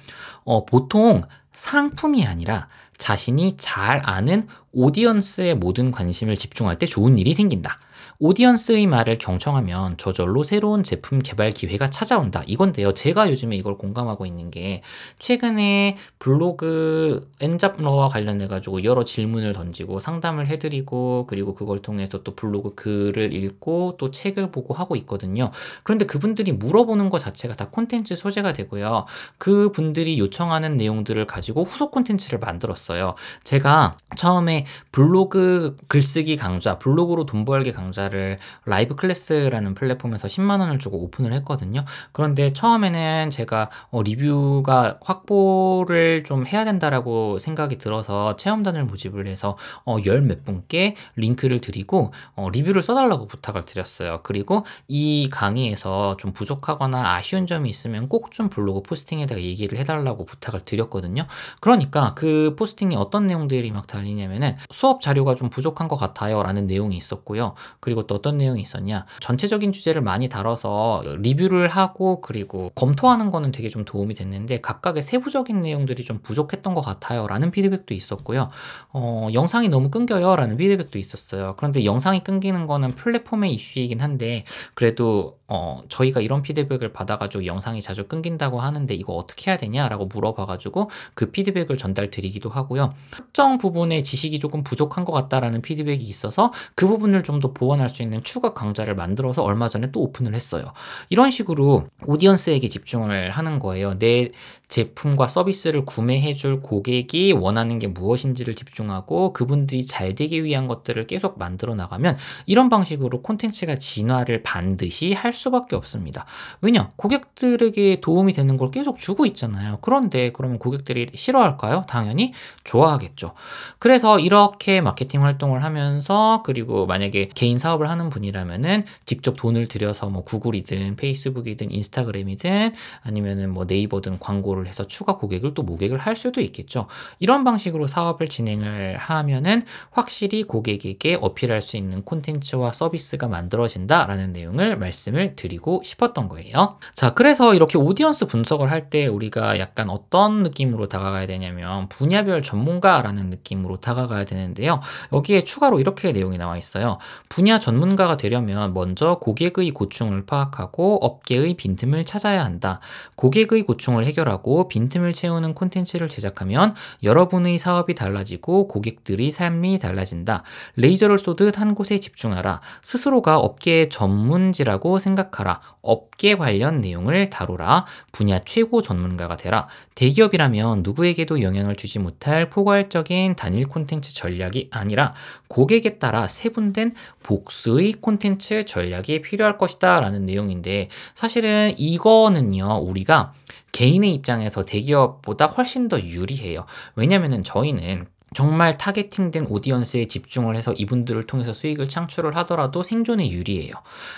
S1: 어, 보통 상품이 아니라 자신이 잘 아는 오디언스의 모든 관심을 집중할 때 좋은 일이 생긴다. 오디언스의 말을 경청하면 저절로 새로운 제품 개발 기회가 찾아온다. 이건데요. 제가 요즘에 이걸 공감하고 있는 게 최근에 블로그 엔잡러와 관련해 가지고 여러 질문을 던지고 상담을 해드리고 그리고 그걸 통해서 또 블로그 글을 읽고 또 책을 보고 하고 있거든요. 그런데 그분들이 물어보는 것 자체가 다 콘텐츠 소재가 되고요. 그분들이 요청하는 내용들을 가지고 후속 콘텐츠를 만들었어요. 제가 처음에 블로그 글쓰기 강좌, 블로그로 돈 벌기 강좌 를 라이브 클래스라는 플랫폼에서 10만 원을 주고 오픈을 했거든요. 그런데 처음에는 제가 어, 리뷰가 확보를 좀 해야 된다라고 생각이 들어서 체험단을 모집을 해서 어, 열몇 분께 링크를 드리고 어, 리뷰를 써달라고 부탁을 드렸어요. 그리고 이 강의에서 좀 부족하거나 아쉬운 점이 있으면 꼭 좀 블로그 posting에다가 얘기를 해달라고 부탁을 드렸거든요. 그러니까 그 포스팅이 어떤 내용들이 막 달리냐면은 수업 자료가 좀 부족한 것 같아요 라는 내용이 있었고요. 그리고 또 어떤 내용이 있었냐. 전체적인 주제를 많이 다뤄서 리뷰를 하고 그리고 검토하는 거는 되게 좀 도움이 됐는데 각각의 세부적인 내용들이 좀 부족했던 것 같아요 라는 피드백도 있었고요. 어, 영상이 너무 끊겨요 라는 피드백도 있었어요. 그런데 영상이 끊기는 거는 플랫폼의 이슈이긴 한데 그래도 어, 저희가 이런 피드백을 받아가지고 영상이 자주 끊긴다고 하는데 이거 어떻게 해야 되냐라고 물어봐가지고 그 피드백을 전달 드리기도 하고요. 특정 부분의 지식이 조금 부족한 것 같다라는 피드백이 있어서 그 부분을 좀 더 보완할 수 있는 추가 강좌를 만들어서 얼마 전에 또 오픈을 했어요. 이런 식으로 오디언스에게 집중을 하는 거예요. 내 제품과 서비스를 구매해줄 고객이 원하는 게 무엇인지를 집중하고 그분들이 잘 되기 위한 것들을 계속 만들어 나가면 이런 방식으로 콘텐츠가 진화를 반드시 할 수밖에 없습니다. 왜냐? 고객들에게 도움이 되는 걸 계속 주고 있잖아요. 그런데 그러면 고객들이 싫어할까요? 당연히 좋아하겠죠. 그래서 이렇게 마케팅 활동을 하면서 그리고 만약에 개인 사업 을 하는 분이라면은 직접 돈을 들여서 뭐 구글이든 페이스북이든 인스타그램이든 아니면은 뭐 네이버든 광고를 해서 추가 고객을 또 모객을 할 수도 있겠죠. 이런 방식으로 사업을 진행을 하면은 확실히 고객에게 어필할 수 있는 콘텐츠와 서비스가 만들어진다라는 내용을 말씀을 드리고 싶었던 거예요. 자, 그래서 이렇게 오디언스 분석을 할 때 우리가 약간 어떤 느낌으로 다가가야 되냐면 분야별 전문가라는 느낌으로 다가가야 되는데요. 여기에 추가로 이렇게 내용이 나와 있어요. 분야 전문가가 되려면 먼저 고객의 고충을 파악하고 업계의 빈틈을 찾아야 한다. 고객의 고충을 해결하고 빈틈을 채우는 콘텐츠를 제작하면 여러분의 사업이 달라지고 고객들의 삶이 달라진다. 레이저를 쏘듯 한 곳에 집중하라. 스스로가 업계의 전문지라고 생각하라. 업계 관련 내용을 다루라. 분야 최고 전문가가 되라. 대기업이라면 누구에게도 영향을 주지 못할 포괄적인 단일 콘텐츠 전략이 아니라 고객에 따라 세분된 복수 의 콘텐츠 전략이 필요할 것이다 라는 내용인데 사실은 이거는요 우리가 개인의 입장에서 대기업보다 훨씬 더 유리해요. 왜냐면은 저희는 정말 타겟팅된 오디언스에 집중을 해서 이분들을 통해서 수익을 창출을 하더라도 생존에 유리해요.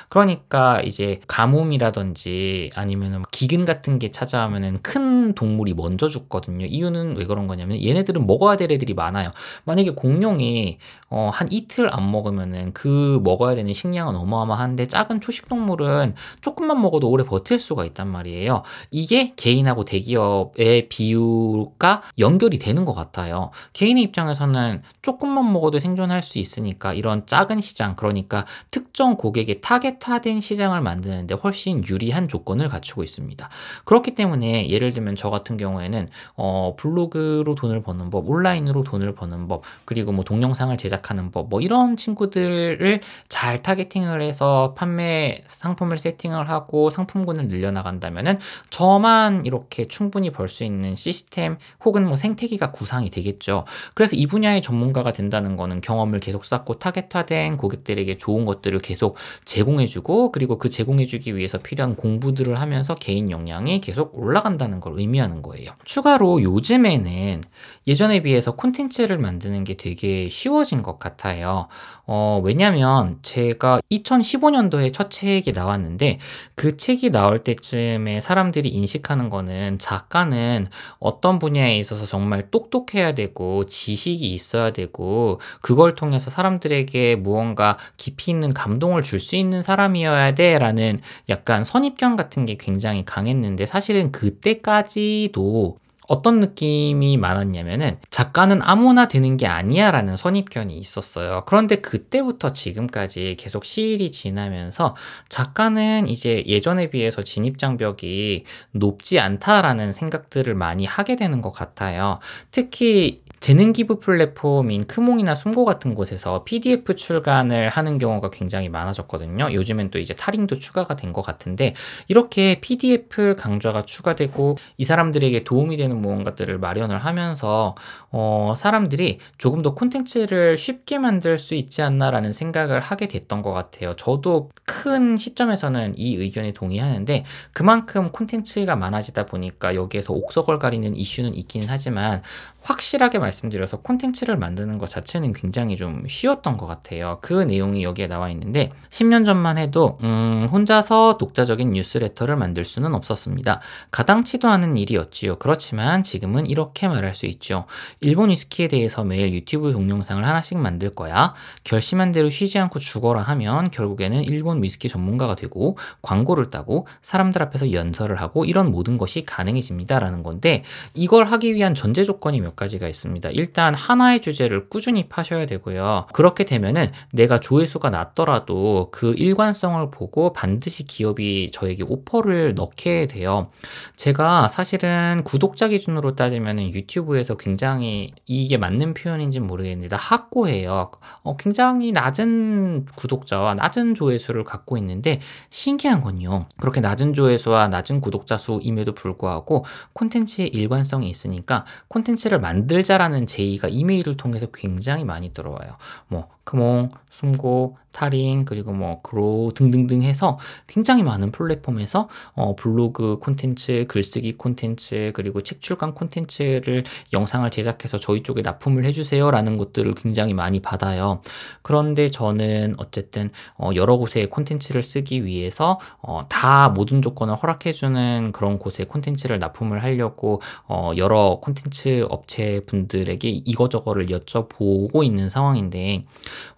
S1: 그러니까 이제 가뭄이라든지 아니면 기근 같은 게 찾아오면은 큰 동물이 먼저 죽거든요. 이유는 왜 그런 거냐면 얘네들은 먹어야 될 애들이 많아요. 만약에 공룡이 어, 한 이틀 안 먹으면은 그 먹어야 되는 식량은 어마어마한데 작은 초식 동물은 조금만 먹어도 오래 버틸 수가 있단 말이에요. 이게 개인하고 대기업의 비율과 연결이 되는 것 같아요. 개인 개인의 입장에서는 조금만 먹어도 생존할 수 있으니까 이런 작은 시장, 그러니까 특정 고객의 타겟화된 시장을 만드는데 훨씬 유리한 조건을 갖추고 있습니다. 그렇기 때문에 예를 들면 저 같은 경우에는 어, 블로그로 돈을 버는 법, 온라인으로 돈을 버는 법, 그리고 뭐 동영상을 제작하는 법, 뭐 이런 친구들을 잘 타겟팅을 해서 판매 상품을 세팅을 하고 상품군을 늘려나간다면은 저만 이렇게 충분히 벌 수 있는 시스템 혹은 뭐 생태계가 구상이 되겠죠. 그래서 이 분야의 전문가가 된다는 거는 경험을 계속 쌓고 타겟화된 고객들에게 좋은 것들을 계속 제공해주고 그리고 그 제공해주기 위해서 필요한 공부들을 하면서 개인 역량이 계속 올라간다는 걸 의미하는 거예요. 추가로 요즘에는 예전에 비해서 콘텐츠를 만드는 게 되게 쉬워진 것 같아요. 어, 왜냐면 제가 2015년도에 첫 책이 나왔는데 그 책이 나올 때쯤에 사람들이 인식하는 거는 작가는 어떤 분야에 있어서 정말 똑똑해야 되고 지식이 있어야 되고 그걸 통해서 사람들에게 무언가 깊이 있는 감동을 줄 수 있는 사람이어야 돼라는 약간 선입견 같은 게 굉장히 강했는데 사실은 그때까지도 어떤 느낌이 많았냐면은 작가는 아무나 되는 게 아니야 라는 선입견이 있었어요. 그런데 그때부터 지금까지 계속 시일이 지나면서 작가는 이제 예전에 비해서 진입장벽이 높지 않다라는 생각들을 많이 하게 되는 것 같아요. 특히 재능 기부 플랫폼인 크몽이나 숨고 같은 곳에서 PDF 출간을 하는 경우가 굉장히 많아졌거든요. 요즘엔 또 이제 타링도 추가가 된 것 같은데 이렇게 PDF 강좌가 추가되고 이 사람들에게 도움이 되는 무언가들을 마련을 하면서 어, 사람들이 조금 더 콘텐츠를 쉽게 만들 수 있지 않나라는 생각을 하게 됐던 것 같아요. 저도 큰 시점에서는 이 의견에 동의하는데 그만큼 콘텐츠가 많아지다 보니까 여기에서 옥석을 가리는 이슈는 있기는 하지만 확실하게 말씀드려서 콘텐츠를 만드는 것 자체는 굉장히 좀 쉬웠던 것 같아요. 그 내용이 여기에 나와 있는데 10년 전만 해도 음, 혼자서 독자적인 뉴스레터를 만들 수는 없었습니다. 가당치도 않은 일이었지요. 그렇지만 지금은 이렇게 말할 수 있죠. 일본 위스키에 대해서 매일 유튜브 동영상을 하나씩 만들 거야. 결심한 대로 쉬지 않고 죽어라 하면 결국에는 일본 위스키 전문가가 되고 광고를 따고 사람들 앞에서 연설을 하고 이런 모든 것이 가능해집니다라는 건데 이걸 하기 위한 전제 조건이 몇 가지가 있습니다. 일단 하나의 주제를 꾸준히 파셔야 되고요. 그렇게 되면은 내가 조회수가 낮더라도 그 일관성을 보고 반드시 기업이 저에게 오퍼를 넣게 돼요. 제가 사실은 구독자 기준으로 따지면 유튜브에서 굉장히 이게 맞는 표현인지는 모르겠는데 확고해요. 어, 굉장히 낮은 구독자와 낮은 조회수를 갖고 있는데 신기한 건요. 그렇게 낮은 조회수와 낮은 구독자 수임에도 불구하고 콘텐츠의 일관성이 있으니까 콘텐츠를 만들자라는 제의가 이메일을 통해서 굉장히 많이 들어와요. 뭐 크몽, 숨고, 타링, 그리고 뭐 그로 등등등 해서 굉장히 많은 플랫폼에서 어, 블로그 콘텐츠, 글쓰기 콘텐츠, 그리고 책 출간 콘텐츠를 영상을 제작해서 저희 쪽에 납품을 해주세요라는 것들을 굉장히 많이 받아요. 그런데 저는 어쨌든 어, 여러 곳에 콘텐츠를 쓰기 위해서 어, 다 모든 조건을 허락해주는 그런 곳에 콘텐츠를 납품을 하려고 어, 여러 콘텐츠 업체 분들에게 이거저거를 여쭤보고 있는 상황인데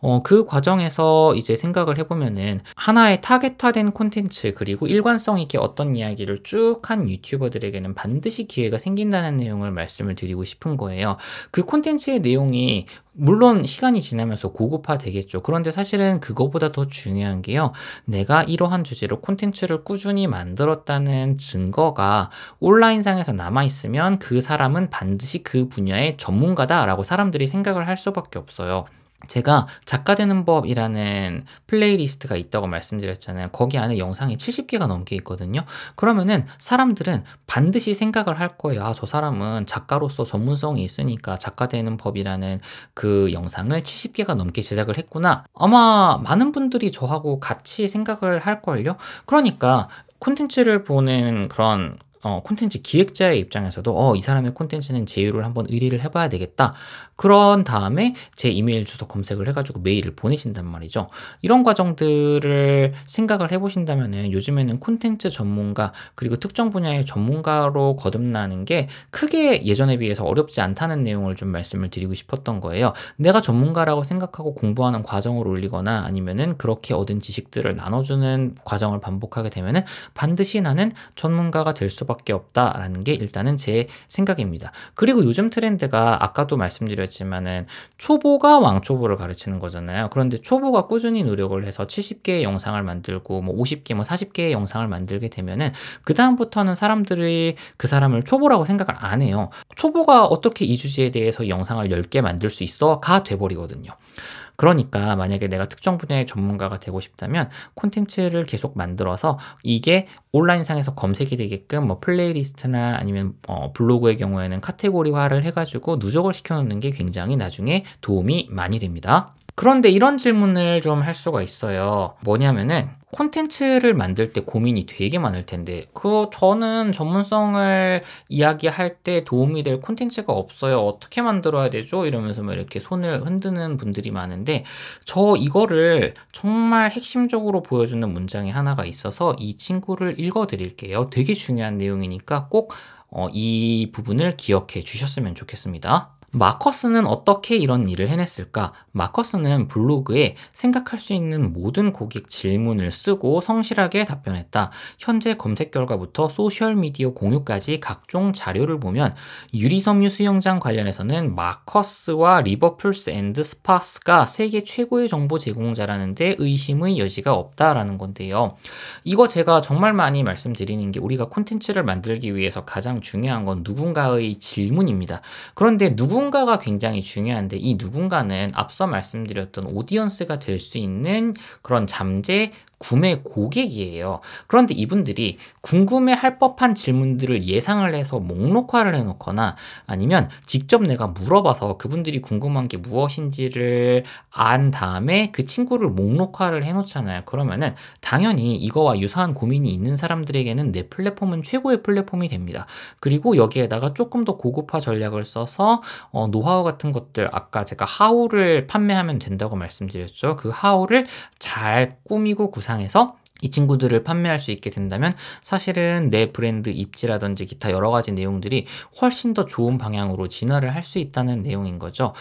S1: 어, 그 과정에서 이제 생각을 해보면은 하나의 타겟화된 콘텐츠 그리고 일관성 있게 어떤 이야기를 쭉 한 유튜버들에게는 반드시 기회가 생긴다는 내용을 말씀을 드리고 싶은 거예요. 그 콘텐츠의 내용이 물론 시간이 지나면서 고급화 되겠죠. 그런데 사실은 그거보다 더 중요한 게요. 내가 이러한 주제로 콘텐츠를 꾸준히 만들었다는 증거가 온라인상에서 남아있으면 그 사람은 반드시 그 분야의 전문가다라고 사람들이 생각을 할 수밖에 없어요. 제가 작가 되는 법이라는 playlist가 있다고 말씀드렸잖아요. 거기 안에 영상이 70개가 넘게 있거든요. 그러면은 사람들은 반드시 생각을 할 거예요. 아, 저 사람은 작가로서 전문성이 있으니까 작가 되는 법이라는 그 영상을 70개가 넘게 제작을 했구나. 아마 많은 분들이 저하고 같이 생각을 할걸요. 그러니까 콘텐츠를 보는 그런 어, 콘텐츠 기획자의 입장에서도 어, 이 사람의 콘텐츠는 제휴를 한번 의뢰를 해봐야 되겠다. 그런 다음에 제 이메일 주소 검색을 해가지고 메일을 보내신단 말이죠. 이런 과정들을 생각을 해보신다면 요즘에는 콘텐츠 전문가 그리고 특정 분야의 전문가로 거듭나는 게 크게 예전에 비해서 어렵지 않다는 내용을 좀 말씀을 드리고 싶었던 거예요. 내가 전문가라고 생각하고 공부하는 과정을 올리거나 아니면은 그렇게 얻은 지식들을 나눠주는 과정을 반복하게 되면은 반드시 나는 전문가가 될 수밖에 수밖에 없다라는 게 일단은 제 생각입니다. 그리고 요즘 트렌드가 아까도 말씀드렸지만은 초보가 왕초보를 가르치는 거잖아요. 그런데 초보가 꾸준히 노력을 해서 70개의 영상을 만들고 뭐 50개, 뭐 40개의 영상을 만들게 되면은 그 다음부터는 사람들이 그 사람을 초보라고 생각을 안 해요. 초보가 어떻게 이 주제에 대해서 영상을 10개 만들 수 있어?가 돼버리거든요. 그러니까 만약에 내가 특정 분야의 전문가가 되고 싶다면 콘텐츠를 계속 만들어서 이게 온라인상에서 검색이 되게끔 뭐 playlist나 아니면 어 블로그의 경우에는 카테고리화를 해가지고 누적을 시켜놓는 게 굉장히 나중에 도움이 많이 됩니다. 그런데 이런 질문을 좀 할 수가 있어요. 뭐냐면은 콘텐츠를 만들 때 고민이 되게 많을 텐데 그 저는 전문성을 이야기할 때 도움이 될 콘텐츠가 없어요. 어떻게 만들어야 되죠? 이러면서 막 이렇게 손을 흔드는 분들이 많은데 저 이거를 정말 핵심적으로 보여주는 문장이 하나가 있어서 이 친구를 읽어 드릴게요. 되게 중요한 내용이니까 꼭 이 어 부분을 기억해 주셨으면 좋겠습니다. 마커스는 어떻게 이런 일을 해냈을까? 마커스는 블로그에 생각할 수 있는 모든 고객 질문을 쓰고 성실하게 답변했다. 현재 검색 결과부터 소셜미디어 공유까지 각종 자료를 보면 유리섬유 수영장 관련해서는 마커스와 River Pools and Spas가 세계 최고의 정보 제공자라는데 의심의 여지가 없다라는 건데요. 이거 제가 정말 많이 말씀드리는 게 우리가 콘텐츠를 만들기 위해서 가장 중요한 건 누군가의 질문입니다. 그런데 누군 가가 굉장히 중요한데 이 누군가는 앞서 말씀드렸던 오디언스가 될 수 있는 그런 잠재 구매 고객이에요. 그런데 이분들이 궁금해 할 법한 질문들을 예상을 해서 목록화를 해놓거나 아니면 직접 내가 물어봐서 그분들이 궁금한 게 무엇인지를 안 다음에 그 친구를 목록화를 해놓잖아요. 그러면은 당연히 이거와 유사한 고민이 있는 사람들에게는 내 플랫폼은 최고의 플랫폼이 됩니다. 그리고 여기에다가 조금 더 고급화 전략을 써서 어, 노하우 같은 것들 아까 제가 하우를 판매하면 된다고 말씀드렸죠. 그 하우를 잘 꾸미고 구상 상에서 이 친구들을 판매할 수 있게 된다면 사실은 내 브랜드 입지라든지 기타 여러 가지 내용들이 훨씬 더 좋은 방향으로 진화를 할 수 있다는 내용인 거죠.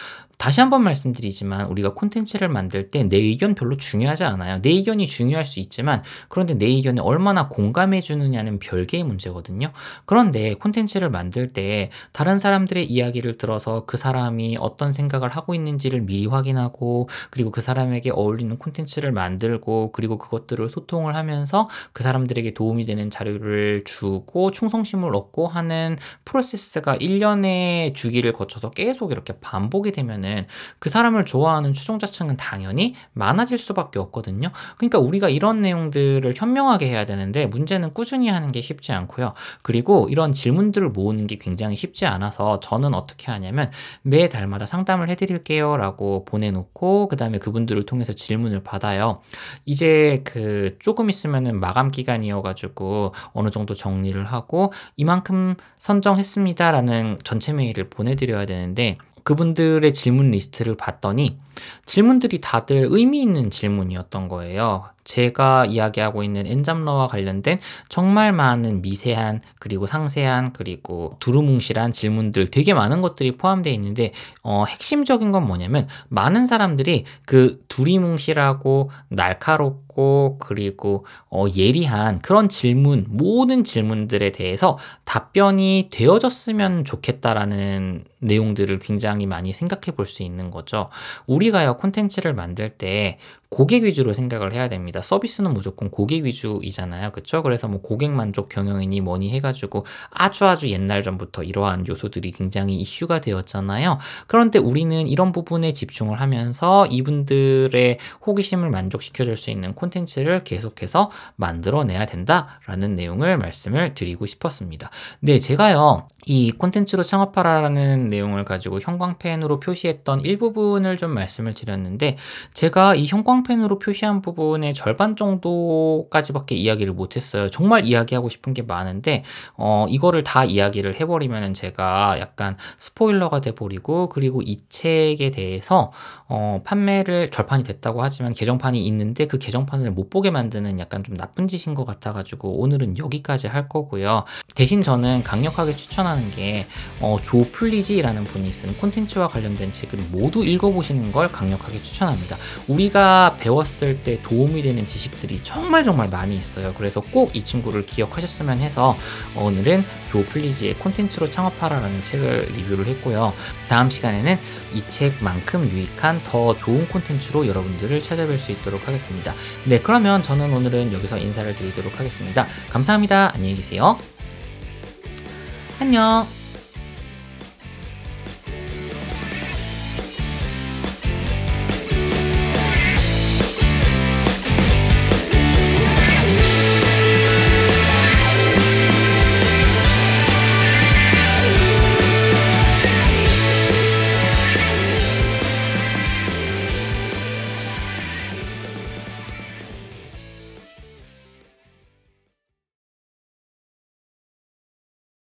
S1: 다시 한번 말씀드리지만 우리가 콘텐츠를 만들 때 내 의견 별로 중요하지 않아요. 내 의견이 중요할 수 있지만 그런데 내 의견에 얼마나 공감해 주느냐는 별개의 문제거든요. 그런데 콘텐츠를 만들 때 다른 사람들의 이야기를 들어서 그 사람이 어떤 생각을 하고 있는지를 미리 확인하고 그리고 그 사람에게 어울리는 콘텐츠를 만들고 그리고 그것들을 소통을 하면서 그 사람들에게 도움이 되는 자료를 주고 충성심을 얻고 하는 프로세스가 1년의 주기를 거쳐서 계속 이렇게 반복이 되면은 되면은 그 사람을 좋아하는 추종자층은 당연히 많아질 수밖에 없거든요. 그러니까 우리가 이런 내용들을 현명하게 해야 되는데 문제는 꾸준히 하는 게 쉽지 않고요. 그리고 이런 질문들을 모으는 게 굉장히 쉽지 않아서 저는 어떻게 하냐면 매 달마다 상담을 해드릴게요 라고 보내놓고 그 다음에 그분들을 통해서 질문을 받아요. 이제 그 조금 있으면은 마감 기간이어가지고 어느 정도 정리를 하고 이만큼 선정했습니다라는 전체 메일을 보내드려야 되는데 그분들의 질문 리스트를 봤더니 질문들이 다들 의미 있는 질문이었던 거예요. 제가 이야기하고 있는 엔잡러와 관련된 정말 많은 미세한 그리고 상세한 그리고 두루뭉실한 질문들 되게 많은 것들이 포함되어 있는데 어, 핵심적인 건 뭐냐면 많은 사람들이 그 두리뭉실하고 날카롭고 그리고 어, 예리한 그런 질문 모든 질문들에 대해서 답변이 되어졌으면 좋겠다라는 내용들을 굉장히 많이 생각해 볼 수 있는 거죠. 우리가요 콘텐츠를 만들 때 고객 위주로 생각을 해야 됩니다. 서비스는 무조건 고객 위주이잖아요. 그쵸? 그래서 뭐 고객 만족 경영이니 뭐니 해가지고 아주 아주 옛날 전부터 이러한 요소들이 굉장히 이슈가 되었잖아요. 그런데 우리는 이런 부분에 집중을 하면서 이분들의 호기심을 만족시켜줄 수 있는 콘텐츠를 계속해서 만들어내야 된다라는 내용을 말씀을 드리고 싶었습니다. 네, 제가요, 이 콘텐츠로 창업하라라는 내용을 가지고 형광펜으로 표시했던 일부분을 좀 말씀을 드렸는데, 제가 이 형광 형광펜으로 표시한 부분의 절반 정도까지밖에 이야기를 못했어요. 정말 이야기하고 싶은 게 많은데 어, 이거를 다 이야기를 해버리면 제가 약간 스포일러가 돼버리고 그리고 이 책에 대해서 어, 판매를 절판이 됐다고 하지만 개정판이 있는데 그 개정판을 못 보게 만드는 약간 좀 나쁜 짓인 것 같아가지고 오늘은 여기까지 할 거고요. 대신 저는 강력하게 추천하는 게 어, 조 플리지라는 분이 쓴 콘텐츠와 관련된 책을 모두 읽어보시는 걸 강력하게 추천합니다. 우리 가 배웠을 때 도움이 되는 지식들이 정말 정말 많이 있어요. 그래서 꼭 이 친구를 기억하셨으면 해서 오늘은 조 플리지의 콘텐츠로 창업하라라는 책을 리뷰를 했고요. 다음 시간에는 이 책만큼 유익한 더 좋은 콘텐츠로 여러분들을 찾아뵐 수 있도록 하겠습니다. 네, 그러면 저는 오늘은 여기서 인사를 드리도록 하겠습니다. 감사합니다. 안녕히 계세요. 안녕.